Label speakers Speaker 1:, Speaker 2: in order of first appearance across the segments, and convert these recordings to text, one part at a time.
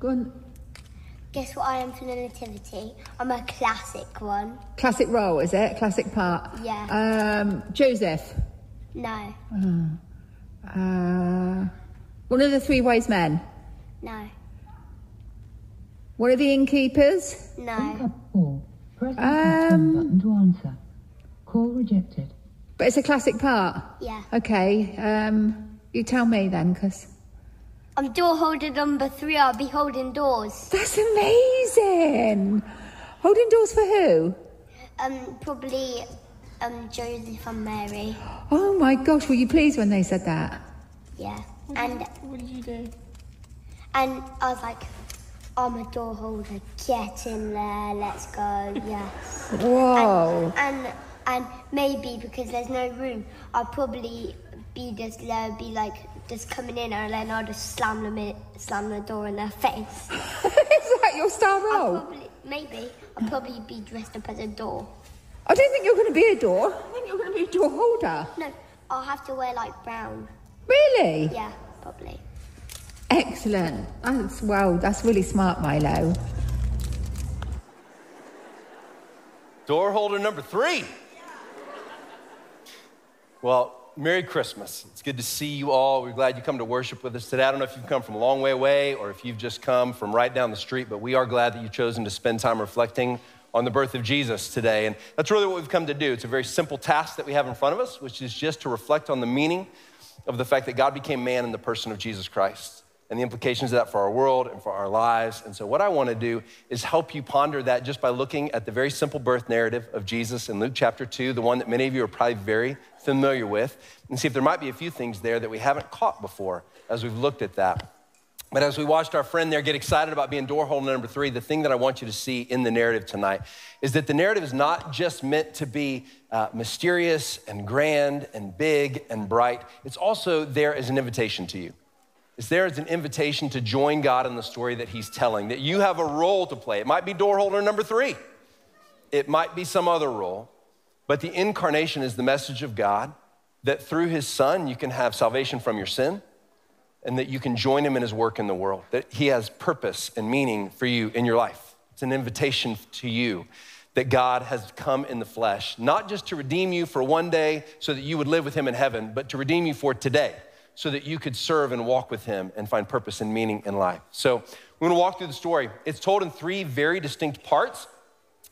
Speaker 1: Go on.
Speaker 2: Guess what I am for the nativity? I'm a classic one.
Speaker 1: Classic role, is it? Classic part?
Speaker 2: Yeah.
Speaker 1: Um, Joseph.
Speaker 2: No,
Speaker 1: Uh, one of the three wise men.
Speaker 2: no,
Speaker 1: One of the innkeepers.
Speaker 2: no.
Speaker 3: Up. Press
Speaker 1: Um,
Speaker 3: button to answer. Call rejected.
Speaker 1: But it's a classic part.
Speaker 2: Yeah.
Speaker 1: Okay. Um, you tell me then, because
Speaker 2: I'm door holder number three. I'll be holding doors.
Speaker 1: that's amazing. Holding doors for who?
Speaker 2: Um, probably um Joseph and Mary.
Speaker 1: Oh my gosh, were you pleased when they said that?
Speaker 2: Yeah. And what did you do? And I was like, I'm a door holder. Get in there. Let's go. Yes.
Speaker 1: Whoa.
Speaker 2: And and maybe because there's no room, I'll probably be just there, be like just coming in, and then I'll just slam them in, slam the door in their face.
Speaker 1: Is that your star
Speaker 2: I'll
Speaker 1: role?
Speaker 2: probably maybe I'll probably be dressed up as a door.
Speaker 1: I don't think you're going to be a door. I think you're going to be a door holder.
Speaker 2: No, I'll have to wear like brown.
Speaker 1: Really?
Speaker 2: Yeah, probably.
Speaker 1: Excellent. That's well. That's really smart, Milo.
Speaker 4: Door holder number three. Well, Merry Christmas. It's good to see you all. We're glad you come to worship with us today. I don't know if you've come from a long way away or if you've just come from right down the street, but we are glad that you've chosen to spend time reflecting on the birth of Jesus today. And that's really what we've come to do. It's a very simple task that we have in front of us, which is just to reflect on the meaning of the fact that God became man in the person of Jesus Christ and the implications of that for our world and for our lives. And so, what I want to do is help you ponder that just by looking at the very simple birth narrative of Jesus in Luke chapter 2, the one that many of you are probably very familiar with, and see if there might be a few things there that we haven't caught before as we've looked at that. But as we watched our friend there get excited about being door holder number three, the thing that I want you to see in the narrative tonight is that the narrative is not just meant to be uh, mysterious and grand and big and bright, it's also there as an invitation to you. It's there as an invitation to join God in the story that He's telling, that you have a role to play. It might be door holder number three, it might be some other role, but the incarnation is the message of God that through His Son you can have salvation from your sin and that you can join him in his work in the world, that he has purpose and meaning for you in your life. It's an invitation to you that God has come in the flesh, not just to redeem you for one day so that you would live with him in heaven, but to redeem you for today so that you could serve and walk with him and find purpose and meaning in life. So we're gonna walk through the story. It's told in three very distinct parts.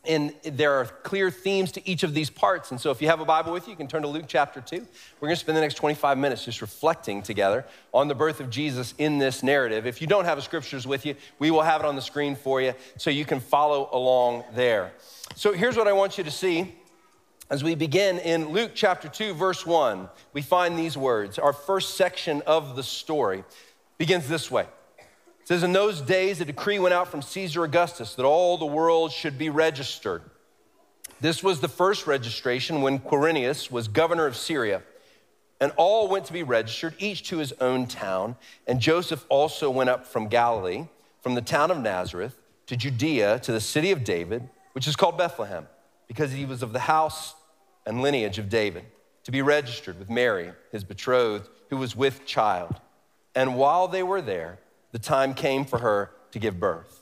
Speaker 4: And there are clear themes to each of these parts. And so, if you have a Bible with you, you can turn to Luke chapter 2. We're to spend the next 25 minutes just reflecting together on the birth of Jesus in this narrative. If you don't have the scriptures with you, we will have it on the screen for you so you can follow along there. So, here's what I want you to see as we begin in Luke chapter 2, verse 1. We find these words. Our first section of the story begins this way. It says, In those days, a decree went out from Caesar Augustus that all the world should be registered. This was the first registration when Quirinius was governor of Syria. And all went to be registered, each to his own town. And Joseph also went up from Galilee, from the town of Nazareth, to Judea, to the city of David, which is called Bethlehem, because he was of the house and lineage of David, to be registered with Mary, his betrothed, who was with child. And while they were there, the time came for her to give birth.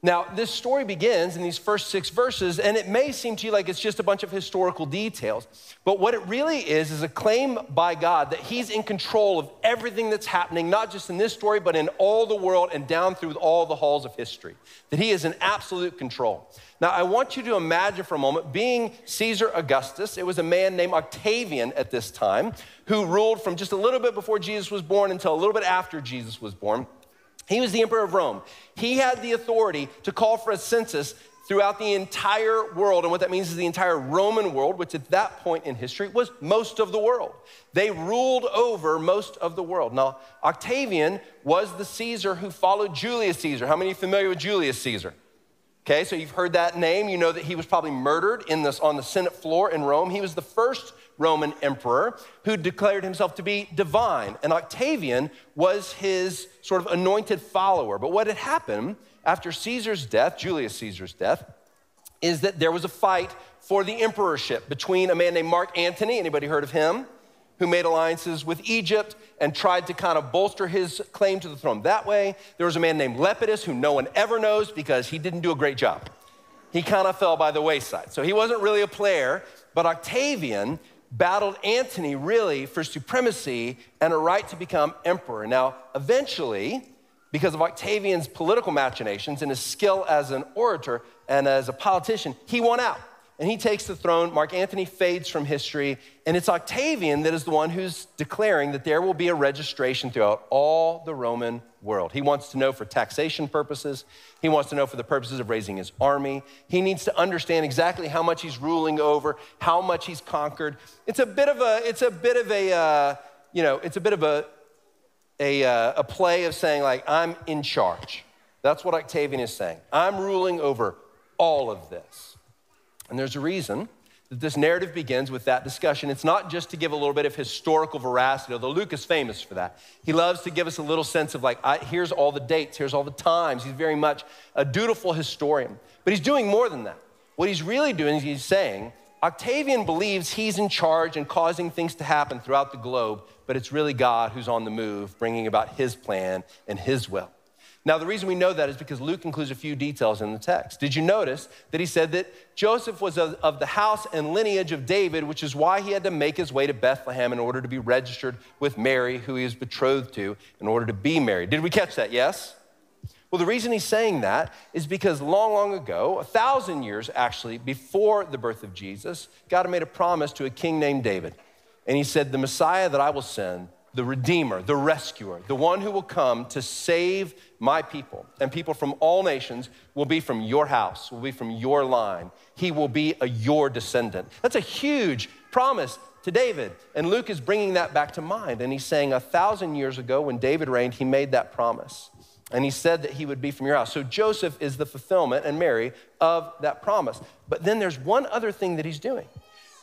Speaker 4: Now, this story begins in these first six verses, and it may seem to you like it's just a bunch of historical details. But what it really is, is a claim by God that He's in control of everything that's happening, not just in this story, but in all the world and down through all the halls of history. That He is in absolute control. Now, I want you to imagine for a moment being Caesar Augustus, it was a man named Octavian at this time who ruled from just a little bit before Jesus was born until a little bit after Jesus was born. He was the emperor of Rome. He had the authority to call for a census throughout the entire world. And what that means is the entire Roman world, which at that point in history was most of the world. They ruled over most of the world. Now, Octavian was the Caesar who followed Julius Caesar. How many are familiar with Julius Caesar? Okay, so you've heard that name. You know that he was probably murdered in this, on the Senate floor in Rome. He was the first Roman emperor who declared himself to be divine. And Octavian was his sort of anointed follower. But what had happened after Caesar's death, Julius Caesar's death, is that there was a fight for the emperorship between a man named Mark Antony. Anybody heard of him? who made alliances with Egypt and tried to kind of bolster his claim to the throne that way. There was a man named Lepidus who no one ever knows because he didn't do a great job. He kind of fell by the wayside. So he wasn't really a player, but Octavian battled Antony really for supremacy and a right to become emperor. Now, eventually, because of Octavian's political machinations and his skill as an orator and as a politician, he won out and he takes the throne. Mark Antony fades from history, and it's Octavian that is the one who's declaring that there will be a registration throughout all the Roman world. He wants to know for taxation purposes, he wants to know for the purposes of raising his army. He needs to understand exactly how much he's ruling over, how much he's conquered. It's a bit of a, it's a bit of a, uh, you know, it's a bit of a, a, uh, a play of saying, like, I'm in charge. That's what Octavian is saying. I'm ruling over all of this. And there's a reason that this narrative begins with that discussion. It's not just to give a little bit of historical veracity, although Luke is famous for that. He loves to give us a little sense of, like, I, here's all the dates, here's all the times. He's very much a dutiful historian. But he's doing more than that. What he's really doing is he's saying, Octavian believes he's in charge and causing things to happen throughout the globe, but it's really God who's on the move, bringing about his plan and his will. Now, the reason we know that is because Luke includes a few details in the text. Did you notice that he said that Joseph was of, the house and lineage of David, which is why he had to make his way to Bethlehem in order to be registered with Mary, who he was betrothed to, in order to be married? Did we catch that? Yes? Well, the reason he's saying that is because long, long ago, a thousand years actually before the birth of Jesus, God made a promise to a king named David. And he said, The Messiah that I will send the Redeemer, the Rescuer, the one who will come to save my people. And people from all nations will be from your house, will be from your line. He will be a your descendant. That's a huge promise to David. And Luke is bringing that back to mind. And he's saying, a thousand years ago, when David reigned, he made that promise. And he said that he would be from your house. So Joseph is the fulfillment, and Mary, of that promise. But then there's one other thing that he's doing.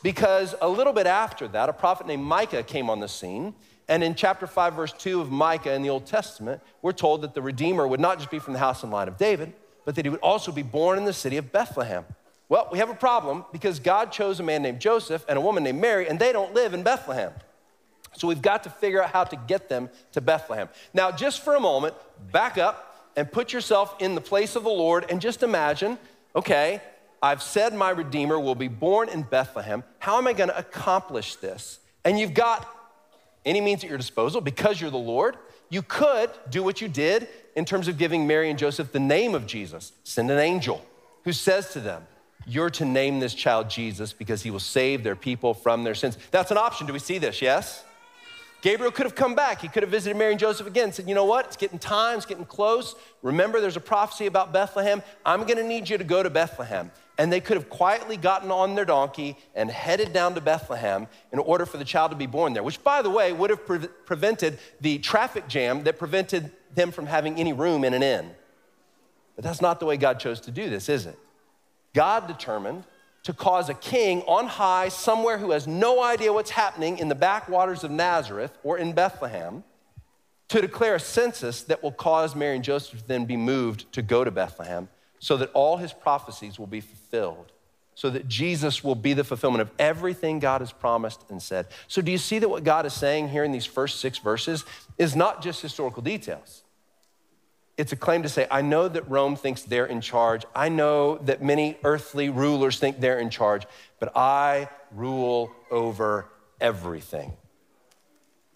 Speaker 4: Because a little bit after that, a prophet named Micah came on the scene and in chapter 5, verse 2 of Micah in the Old Testament, we're told that the Redeemer would not just be from the house and line of David, but that he would also be born in the city of Bethlehem. Well, we have a problem because God chose a man named Joseph and a woman named Mary, and they don't live in Bethlehem. So we've got to figure out how to get them to Bethlehem. Now, just for a moment, back up and put yourself in the place of the Lord and just imagine okay, I've said my Redeemer will be born in Bethlehem. How am I going to accomplish this? And you've got any means at your disposal because you're the Lord. You could do what you did in terms of giving Mary and Joseph the name of Jesus. Send an angel who says to them, You're to name this child Jesus because he will save their people from their sins. That's an option. Do we see this? Yes? Gabriel could have come back. He could have visited Mary and Joseph again and said, You know what? It's getting time, it's getting close. Remember, there's a prophecy about Bethlehem. I'm going to need you to go to Bethlehem. And they could have quietly gotten on their donkey and headed down to Bethlehem in order for the child to be born there, which, by the way, would have pre- prevented the traffic jam that prevented them from having any room in an inn. But that's not the way God chose to do this, is it? God determined to cause a king on high, somewhere who has no idea what's happening in the backwaters of Nazareth or in Bethlehem, to declare a census that will cause Mary and Joseph to then be moved to go to Bethlehem so that all his prophecies will be fulfilled, so that Jesus will be the fulfillment of everything God has promised and said. So, do you see that what God is saying here in these first six verses is not just historical details? it's a claim to say, I know that Rome thinks they're in charge. I know that many earthly rulers think they're in charge, but I rule over everything.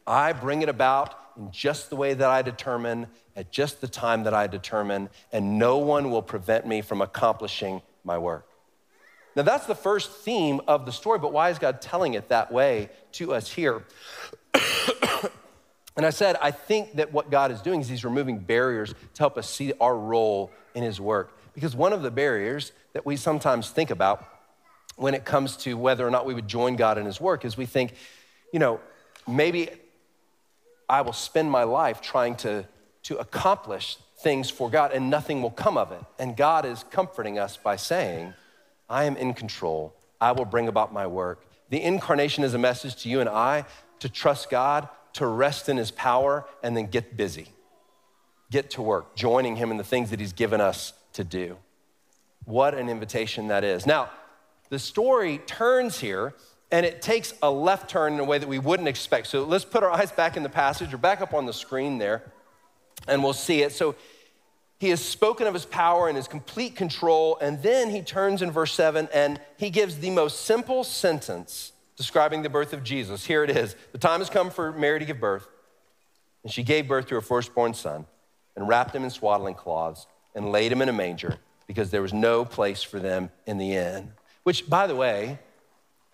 Speaker 4: I bring it about in just the way that I determine, at just the time that I determine, and no one will prevent me from accomplishing my work. Now, that's the first theme of the story, but why is God telling it that way to us here? And I said, I think that what God is doing is He's removing barriers to help us see our role in His work. Because one of the barriers that we sometimes think about when it comes to whether or not we would join God in His work is we think, you know, maybe I will spend my life trying to, to accomplish things for God and nothing will come of it. And God is comforting us by saying, I am in control. I will bring about my work. The incarnation is a message to you and I to trust God to rest in his power and then get busy, get to work, joining him in the things that he's given us to do. What an invitation that is. Now, the story turns here and it takes a left turn in a way that we wouldn't expect. So let's put our eyes back in the passage or back up on the screen there, and we'll see it. So he has spoken of his power and his complete control, and then he turns in verse 7 and he gives the most simple sentence describing the birth of Jesus. Here it is The time has come for Mary to give birth, and she gave birth to her firstborn son and wrapped him in swaddling cloths and laid him in a manger because there was no place for them in the inn. Which, by the way,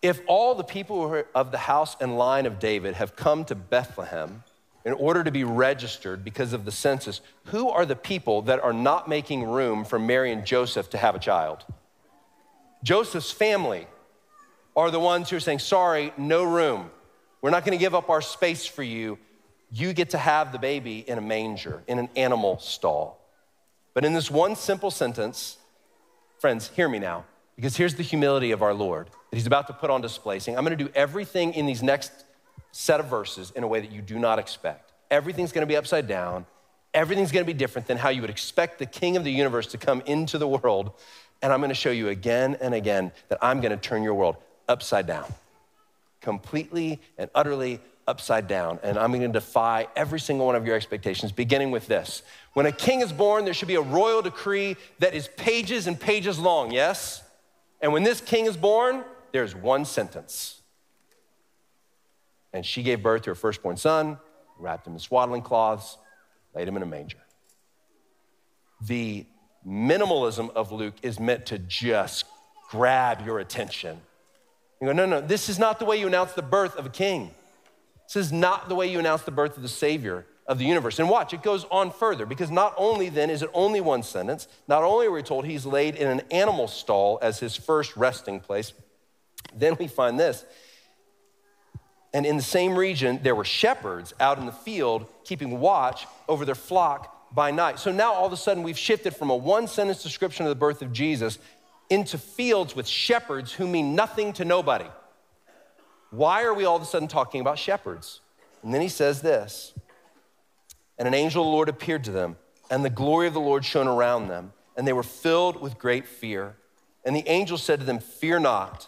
Speaker 4: if all the people of the house and line of David have come to Bethlehem in order to be registered because of the census, who are the people that are not making room for Mary and Joseph to have a child? Joseph's family are the ones who are saying, Sorry, no room. We're not going to give up our space for you. You get to have the baby in a manger, in an animal stall. But in this one simple sentence, friends, hear me now, because here's the humility of our Lord that he's about to put on display, saying, I'm going to do everything in these next set of verses in a way that you do not expect. Everything's going to be upside down. Everything's going to be different than how you would expect the king of the universe to come into the world. And I'm going to show you again and again that I'm going to turn your world upside down, completely and utterly upside down. And I'm going to defy every single one of your expectations, beginning with this. When a king is born, there should be a royal decree that is pages and pages long, yes? And when this king is born, there's one sentence. And she gave birth to her firstborn son, wrapped him in swaddling cloths, laid him in a manger. The minimalism of Luke is meant to just grab your attention. You go, no, no, this is not the way you announce the birth of a king. This is not the way you announce the birth of the Savior of the universe. And watch, it goes on further because not only then is it only one sentence, not only are we told he's laid in an animal stall as his first resting place, then we find this. And in the same region, there were shepherds out in the field keeping watch over their flock by night. So now all of a sudden we've shifted from a one sentence description of the birth of Jesus into fields with shepherds who mean nothing to nobody. Why are we all of a sudden talking about shepherds? And then he says this And an angel of the Lord appeared to them, and the glory of the Lord shone around them, and they were filled with great fear. And the angel said to them, Fear not.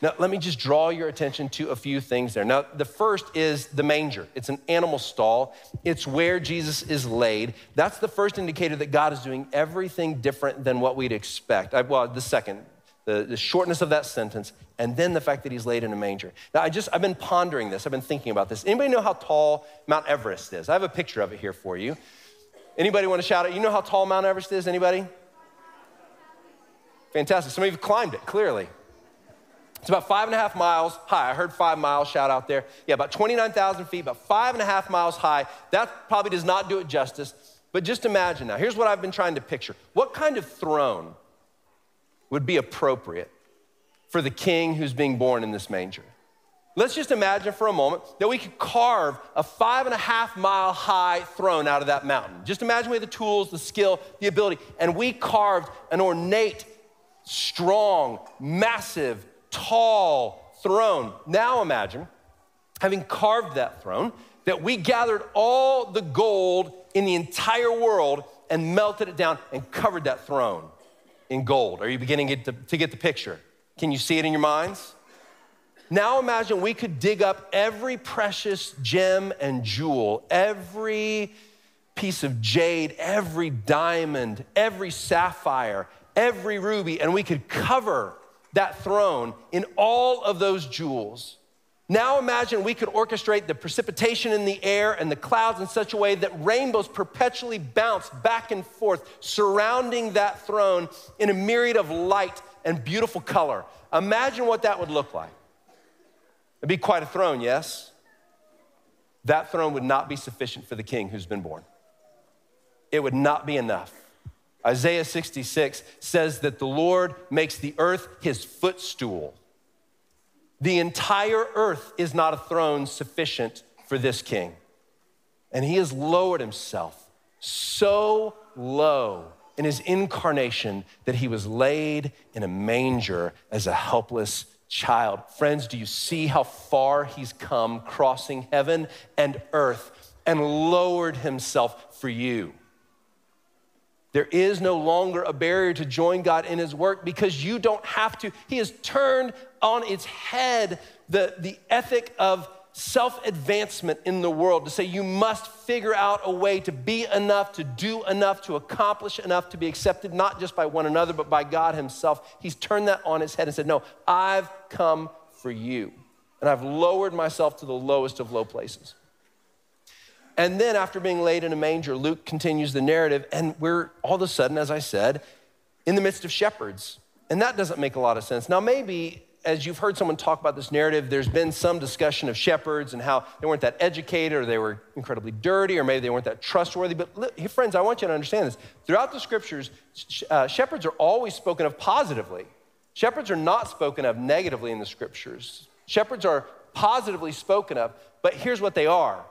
Speaker 4: Now, let me just draw your attention to a few things there. Now, the first is the manger. It's an animal stall, it's where Jesus is laid. That's the first indicator that God is doing everything different than what we'd expect. I, well, the second, the, the shortness of that sentence, and then the fact that he's laid in a manger. Now, I just, I've been pondering this, I've been thinking about this. Anybody know how tall Mount Everest is? I have a picture of it here for you. Anybody want to shout it? You know how tall Mount Everest is? Anybody? Fantastic. Some of you have climbed it, clearly. It's about five and a half miles high. I heard five miles, shout out there. Yeah, about 29,000 feet, about five and a half miles high. That probably does not do it justice. But just imagine now, here's what I've been trying to picture. What kind of throne would be appropriate for the king who's being born in this manger? Let's just imagine for a moment that we could carve a five and a half mile high throne out of that mountain. Just imagine we had the tools, the skill, the ability, and we carved an ornate, strong, massive, tall throne. Now imagine having carved that throne, that we gathered all the gold in the entire world and melted it down and covered that throne in gold. Are you beginning to, get the picture? Can you see it in your minds? Now imagine we could dig up every precious gem and jewel, every piece of jade, every diamond, every sapphire, every ruby, and we could cover that throne in all of those jewels. Now imagine we could orchestrate the precipitation in the air and the clouds in such a way that rainbows perpetually bounce back and forth, surrounding that throne in a myriad of light and beautiful color. Imagine what that would look like. It'd be quite a throne, yes? That throne would not be sufficient for the king who's been born. It would not be enough. Isaiah 66 says that the Lord makes the earth his footstool. The entire earth is not a throne sufficient for this king. And he has lowered himself so low in his incarnation that he was laid in a manger as a helpless child. Friends, do you see how far he's come, crossing heaven and earth, and lowered himself for you? There is no longer a barrier to join God in his work because you don't have to. He has turned on its head the, the ethic of self advancement in the world to say you must figure out a way to be enough, to do enough, to accomplish enough, to be accepted not just by one another, but by God Himself. He's turned that on its head and said, No, I've come for you. And I've lowered myself to the lowest of low places. And then, after being laid in a manger, Luke continues the narrative, and we're all of a sudden, as I said, in the midst of shepherds. And that doesn't make a lot of sense. Now, maybe as you've heard someone talk about this narrative, there's been some discussion of shepherds and how they weren't that educated or they were incredibly dirty or maybe they weren't that trustworthy. But look, friends, I want you to understand this. Throughout the scriptures, uh, shepherds are always spoken of positively. Shepherds are not spoken of negatively in the scriptures. Shepherds are positively spoken of, but here's what they are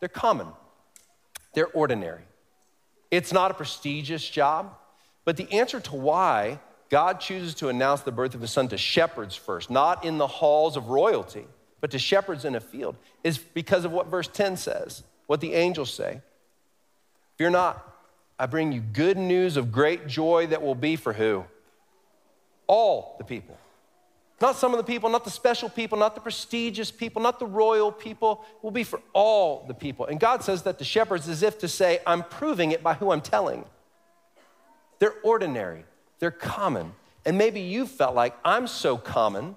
Speaker 4: they're common, they're ordinary. It's not a prestigious job, but the answer to why God chooses to announce the birth of his son to shepherds first, not in the halls of royalty, but to shepherds in a field, is because of what verse 10 says, what the angels say. Fear not, I bring you good news of great joy that will be for who? All the people. Not some of the people, not the special people, not the prestigious people, not the royal people, it will be for all the people. And God says that to shepherds as if to say, I'm proving it by who I'm telling. They're ordinary, they're common. And maybe you felt like, I'm so common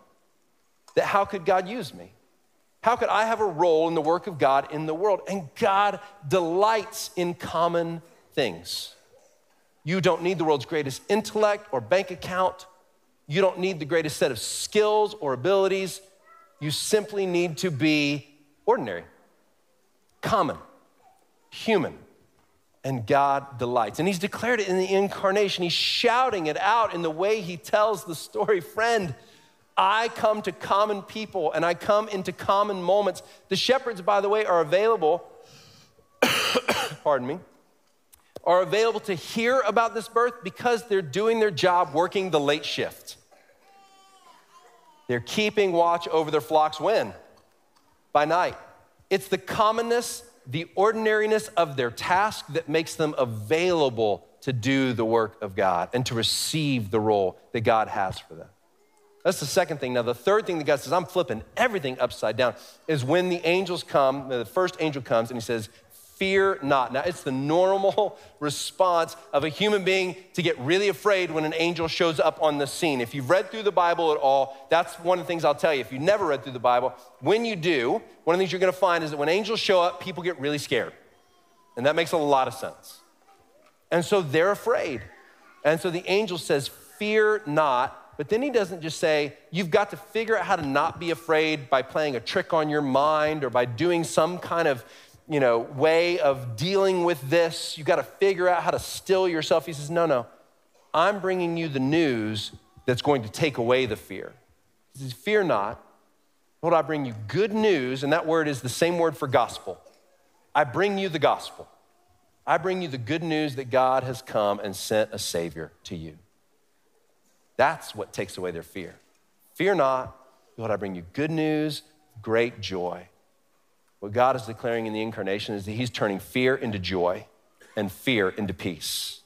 Speaker 4: that how could God use me? How could I have a role in the work of God in the world? And God delights in common things. You don't need the world's greatest intellect or bank account. You don't need the greatest set of skills or abilities. You simply need to be ordinary, common, human and God delights. And he's declared it in the incarnation. He's shouting it out in the way he tells the story. Friend, I come to common people and I come into common moments. The shepherds, by the way, are available, pardon me, are available to hear about this birth because they're doing their job working the late shift. They're keeping watch over their flocks when? By night. It's the commonness the ordinariness of their task that makes them available to do the work of God and to receive the role that God has for them. That's the second thing. Now, the third thing that God says, I'm flipping everything upside down, is when the angels come, the first angel comes and he says, fear not. Now, it's the normal response of a human being to get really afraid when an angel shows up on the scene. If you've read through the Bible at all, that's one of the things I'll tell you. If you've never read through the Bible, when you do, one of the things you're gonna find is that when angels show up, people get really scared. And that makes a lot of sense. And so they're afraid. And so the angel says, Fear not. But then he doesn't just say, You've got to figure out how to not be afraid by playing a trick on your mind or by doing some kind of you know, way of dealing with this. You got to figure out how to still yourself. He says, No, no. I'm bringing you the news that's going to take away the fear. He says, Fear not. Lord, I bring you good news, and that word is the same word for gospel. I bring you the gospel. I bring you the good news that God has come and sent a Savior to you. That's what takes away their fear. Fear not. Lord, I bring you good news, great joy. What God is declaring in the incarnation is that He's turning fear into joy and fear into peace.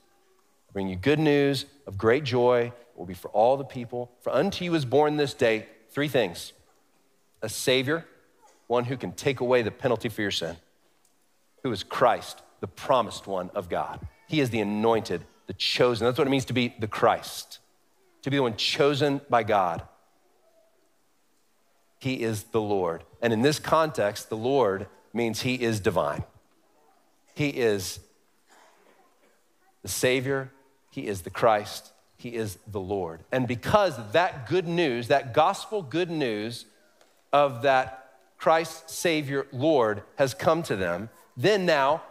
Speaker 4: I bring you good news of great joy. It will be for all the people. For unto you is born this day three things a Savior, one who can take away the penalty for your sin, who is Christ, the promised one of God. He is the anointed, the chosen. That's what it means to be the Christ, to be the one chosen by God he is the Lord. And in this context, the Lord means He is divine. He is the Savior, He is the Christ, He is the Lord. And because that good news, that gospel good news of that Christ, Savior, Lord has come to them, then now,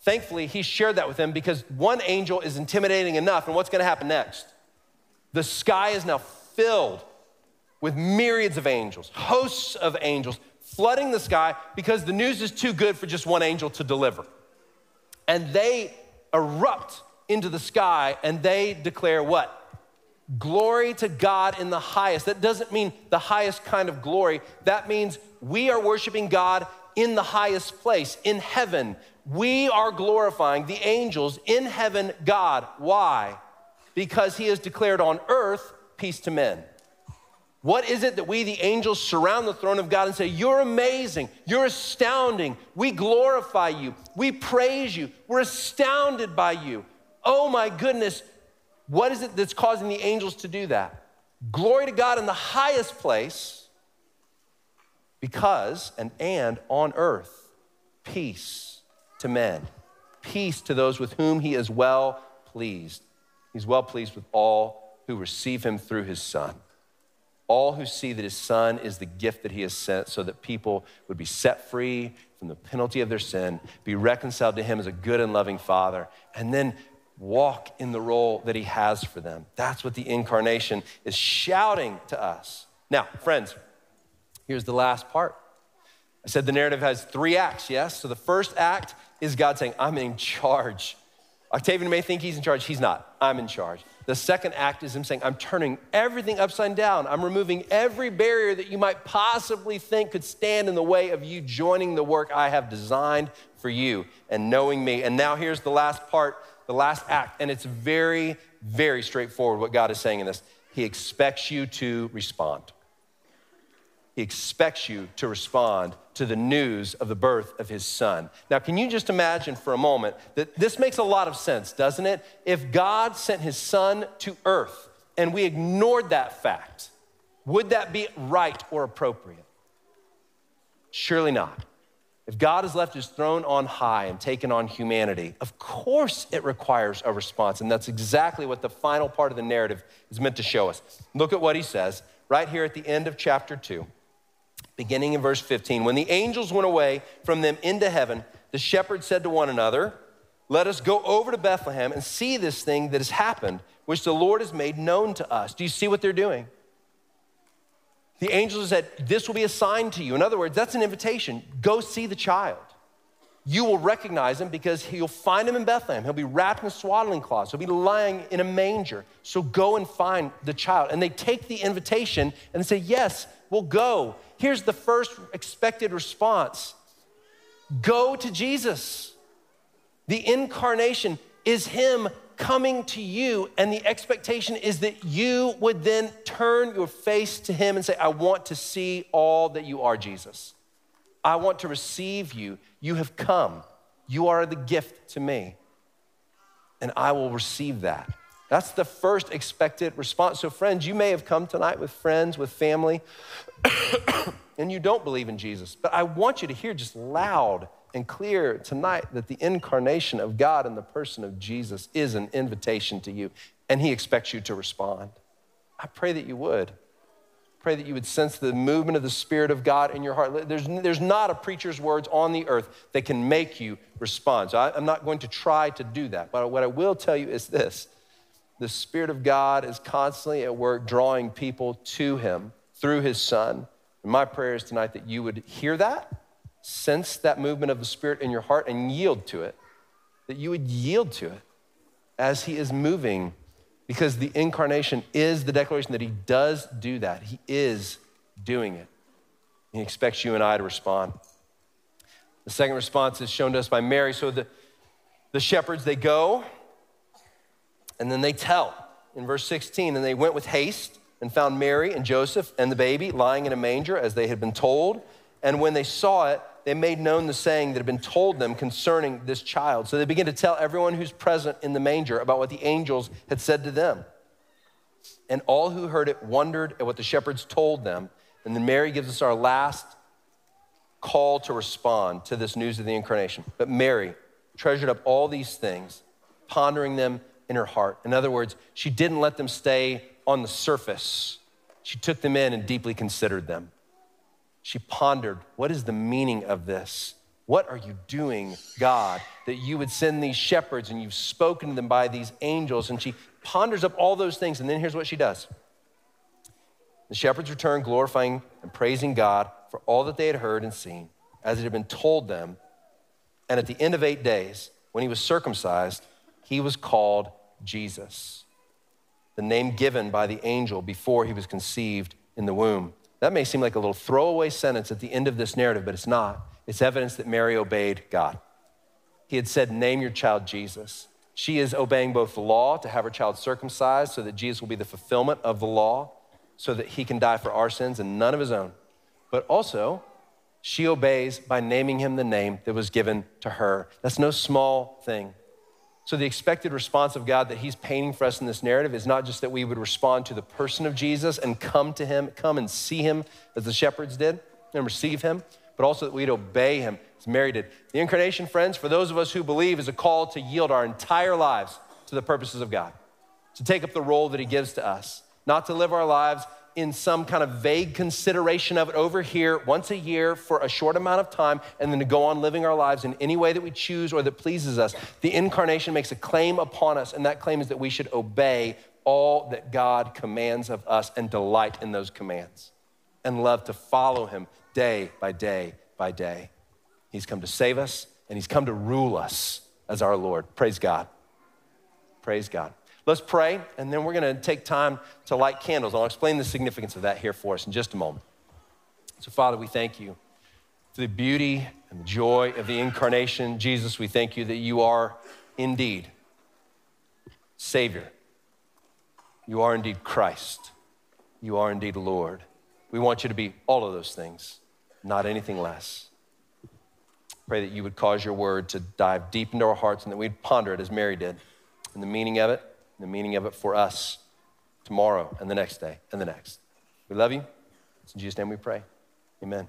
Speaker 4: thankfully, He shared that with them because one angel is intimidating enough. And what's gonna happen next? The sky is now filled with myriads of angels, hosts of angels, flooding the sky because the news is too good for just one angel to deliver. And they erupt into the sky and they declare what? Glory to God in the highest. That doesn't mean the highest kind of glory. That means we are worshiping God in the highest place, in heaven. We are glorifying the angels in heaven, God. Why? Because he has declared on earth peace to men. What is it that we, the angels, surround the throne of God and say, You're amazing, you're astounding, we glorify you, we praise you, we're astounded by you. Oh my goodness, what is it that's causing the angels to do that? Glory to God in the highest place, because and and on earth, peace to men, peace to those with whom he is well pleased. He's well pleased with all who receive him through his Son. All who see that his Son is the gift that he has sent so that people would be set free from the penalty of their sin, be reconciled to him as a good and loving Father, and then walk in the role that he has for them. That's what the incarnation is shouting to us. Now, friends, here's the last part. I said the narrative has three acts, yes? So the first act is God saying, I'm in charge. Octavian may think he's in charge, he's not. I'm in charge. The second act is him saying, I'm turning everything upside down. I'm removing every barrier that you might possibly think could stand in the way of you joining the work I have designed for you and knowing me. And now here's the last part the last act, and it's very, very straightforward what God is saying in this. He expects you to respond. He expects you to respond to the news of the birth of his son. Now, can you just imagine for a moment that this makes a lot of sense, doesn't it? If God sent his son to earth and we ignored that fact, would that be right or appropriate? Surely not. If God has left his throne on high and taken on humanity, of course it requires a response. And that's exactly what the final part of the narrative is meant to show us. Look at what he says right here at the end of chapter 2, beginning in verse 15. When the angels went away from them into heaven, the shepherds said to one another, Let us go over to Bethlehem and see this thing that has happened, which the Lord has made known to us. Do you see what they're doing? The angels said, This will be a sign to you. In other words, that's an invitation. Go see the child. You will recognize him because you'll find him in Bethlehem. He'll be wrapped in swaddling cloths. He'll be lying in a manger. So go and find the child. And they take the invitation and say, Yes, we'll go. Here's the first expected response go to Jesus. The incarnation is him coming to you, and the expectation is that you would then turn your face to Him and say, I want to see all that you are, Jesus. I want to receive you. You have come. You are the gift to me, and I will receive that. That's the first expected response. So, friends, you may have come tonight with friends, with family, and you don't believe in Jesus, but I want you to hear just loud and clear tonight that the incarnation of God in the person of Jesus is an invitation to you, and He expects you to respond. I pray that you would. Pray that you would sense the movement of the Spirit of God in your heart. There's, there's not a preacher's words on the earth that can make you respond. So I, I'm not going to try to do that. But what I will tell you is this the Spirit of God is constantly at work drawing people to Him through His Son. And my prayer is tonight that you would hear that sense that movement of the Spirit in your heart and yield to it, that you would yield to it as He is moving, because the incarnation is the declaration that He does do that. He is doing it. He expects you and I to respond. The second response is shown to us by Mary. So the, the shepherds, they go and then they tell in verse 16, and they went with haste and found Mary and Joseph and the baby lying in a manger as they had been told. And when they saw it, they made known the saying that had been told them concerning this child. So they began to tell everyone who's present in the manger about what the angels had said to them. And all who heard it wondered at what the shepherds told them. And then Mary gives us our last call to respond to this news of the incarnation. But Mary treasured up all these things, pondering them in her heart. In other words, she didn't let them stay on the surface, she took them in and deeply considered them she pondered, What is the meaning of this? What are you doing, God, that you would send these shepherds and you've spoken to them by these angels? And she ponders up all those things. And then here's what she does the shepherds return, glorifying and praising God for all that they had heard and seen, as it had been told them. And at the end of eight days, when he was circumcised, he was called Jesus, the name given by the angel before he was conceived in the womb. That may seem like a little throwaway sentence at the end of this narrative, but it's not. It's evidence that Mary obeyed God. He had said, Name your child Jesus. She is obeying both the law to have her child circumcised so that Jesus will be the fulfillment of the law, so that he can die for our sins and none of his own. But also, she obeys by naming him the name that was given to her. That's no small thing. So, the expected response of God that He's painting for us in this narrative is not just that we would respond to the person of Jesus and come to Him, come and see Him as the shepherds did and receive Him, but also that we'd obey Him as Mary did. The incarnation, friends, for those of us who believe, is a call to yield our entire lives to the purposes of God, to take up the role that He gives to us, not to live our lives in some kind of vague consideration of it over here once a year for a short amount of time and then to go on living our lives in any way that we choose or that pleases us. The incarnation makes a claim upon us, and that claim is that we should obey all that God commands of us and delight in those commands and love to follow Him day by day by day. He's come to save us and He's come to rule us as our Lord. Praise God. Praise God. Let's pray, and then we're going to take time to light candles. I'll explain the significance of that here for us in just a moment. So, Father, we thank you for the beauty and the joy of the incarnation. Jesus, we thank you that you are indeed Savior. You are indeed Christ. You are indeed Lord. We want you to be all of those things, not anything less. Pray that you would cause your word to dive deep into our hearts and that we'd ponder it as Mary did and the meaning of it the meaning of it for us tomorrow and the next day and the next. We love you. It's in Jesus' name we pray. Amen.